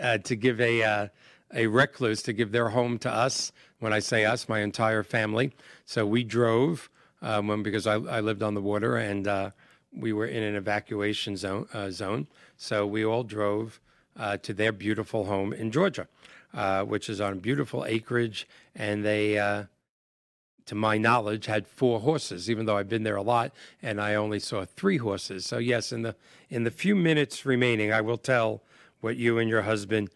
uh, to give a, a recluse to give their home to us. When I say us, my entire family. So we drove um, when, because I, I lived on the water and uh, we were in an evacuation zone. Uh, zone. So we all drove uh, to their beautiful home in Georgia, uh, which is on beautiful acreage. And they, uh, to my knowledge, had four horses, even though I've been there a lot and I only saw three horses. So, yes, in the, in the few minutes remaining, I will tell what you and your husband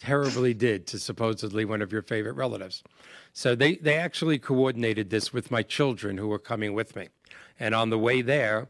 terribly did to supposedly one of your favorite relatives. So they, they actually coordinated this with my children who were coming with me. And on the way there,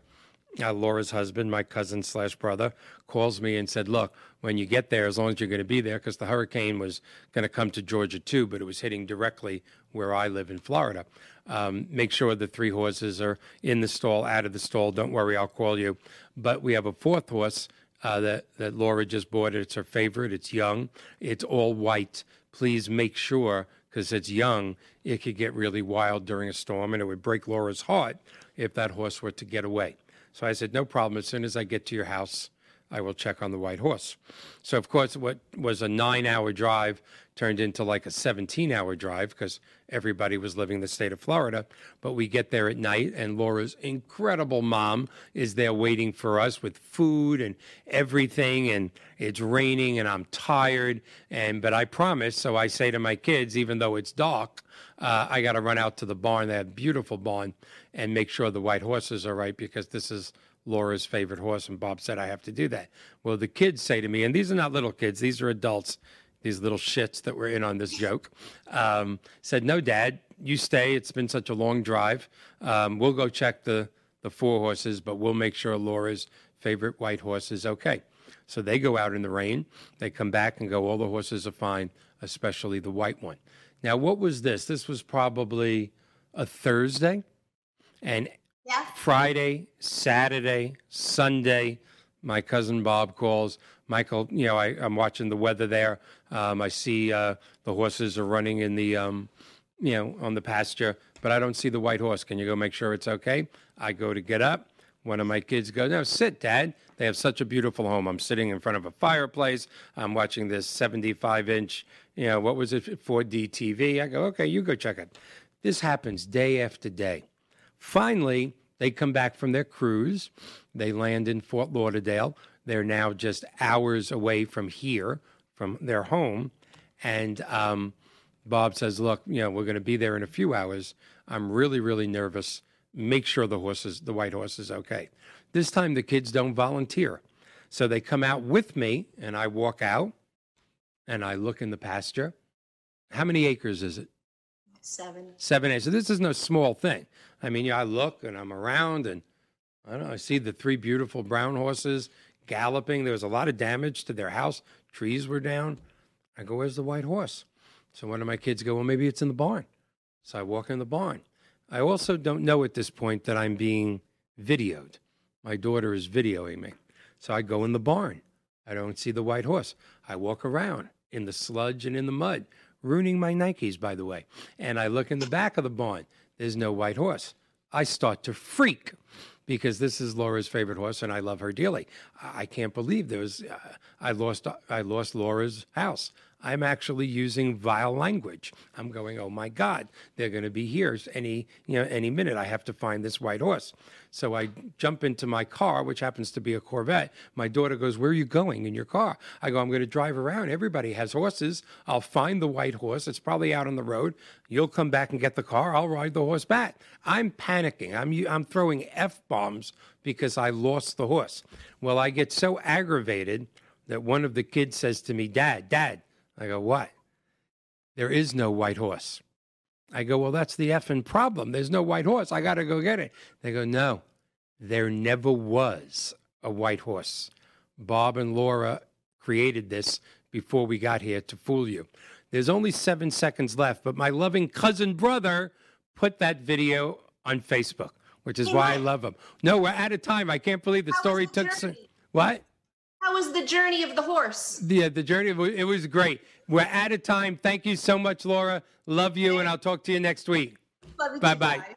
uh, Laura's husband, my cousin slash brother, calls me and said, "Look, when you get there, as long as you're going to be there, because the hurricane was going to come to Georgia too, but it was hitting directly where I live in Florida. Um, make sure the three horses are in the stall, out of the stall. Don't worry, I'll call you. But we have a fourth horse uh, that that Laura just bought. It's her favorite. It's young. It's all white. Please make sure." Because it's young, it could get really wild during a storm, and it would break Laura's heart if that horse were to get away. So I said, no problem. As soon as I get to your house, I will check on the white horse. So, of course, what was a nine hour drive turned into like a 17 hour drive because everybody was living in the state of Florida. But we get there at night, and Laura's incredible mom is there waiting for us with food and everything. And it's raining, and I'm tired. And but I promise. So I say to my kids, even though it's dark, uh, I got to run out to the barn. Have beautiful barn and make sure the white horses are right because this is Laura's favorite horse. And Bob said, I have to do that. Well, the kids say to me, and these are not little kids, these are adults. these little shits that were in on this joke, um, said, "No, Dad, you stay. It's been such a long drive. Um, we'll go check the the four horses, but we'll make sure Laura's favorite white horse is okay." So they go out in the rain. They come back and go, all the horses are fine, especially the white one. Now, what was this? This was probably a Thursday. And yeah. Friday, Saturday, Sunday, my cousin Bob calls. Michael, you know, I, am watching the weather there. Um, I see uh, the horses are running in the, um, you know, on the pasture, but I don't see the white horse. Can you go make sure it's okay? I go to get up. One of my kids goes, No, sit, Dad. They have such a beautiful home. I'm sitting in front of a fireplace. I'm watching this 75 inch, you know, what was it, 4D TV. I go, Okay, you go check it. This happens day after day. Finally, they come back from their cruise. They land in Fort Lauderdale. They're now just hours away from here, from their home. And um, Bob says, Look, you know, we're going to be there in a few hours. I'm really, really nervous. Make sure the horses, the white horse is okay. This time the kids don't volunteer. So they come out with me, and I walk out and I look in the pasture. How many acres is it? Seven. Seven. So this is no small thing. I mean, I look and I'm around and I don't know, I see the three beautiful brown horses galloping. There was a lot of damage to their house. Trees were down. I go, where's the white horse? So one of my kids go, well, maybe it's in the barn. So I walk in the barn. I also don't know at this point that I'm being videoed. My daughter is videoing me. So I go in the barn. I don't see the white horse. I walk around in the sludge and in the mud ruining my Nikes, by the way. And I look in the back of the barn. There's no white horse. I start to freak because this is Laura's favorite horse, and I love her dearly. I can't believe there was. Uh, I lost. I lost Laura's house. I'm actually using vile language. I'm going, oh my God, they're going to be here any you know any minute. I have to find this white horse. So I jump into my car, which happens to be a Corvette. My daughter goes, Where are you going in your car? I go, I'm going to drive around. Everybody has horses. I'll find the white horse. It's probably out on the road. You'll come back and get the car. I'll ride the horse back. I'm panicking. I'm, I'm throwing F bombs because I lost the horse. Well, I get so aggravated that one of the kids says to me, Dad, Dad. I go, What? There is no white horse. I go, well, that's the effing problem. There's no white horse. I got to go get it. They go, no, there never was a white horse. Bob and Laura created this before we got here to fool you. There's only seven seconds left, but my loving cousin brother put that video on Facebook, which is why I love him. No, we're out of time. I can't believe the story took. So, what? How was the journey of the horse? Yeah, the journey of it was great. We're out of time. Thank you so much, Laura. Love you, and I'll talk to you next week. Bye bye.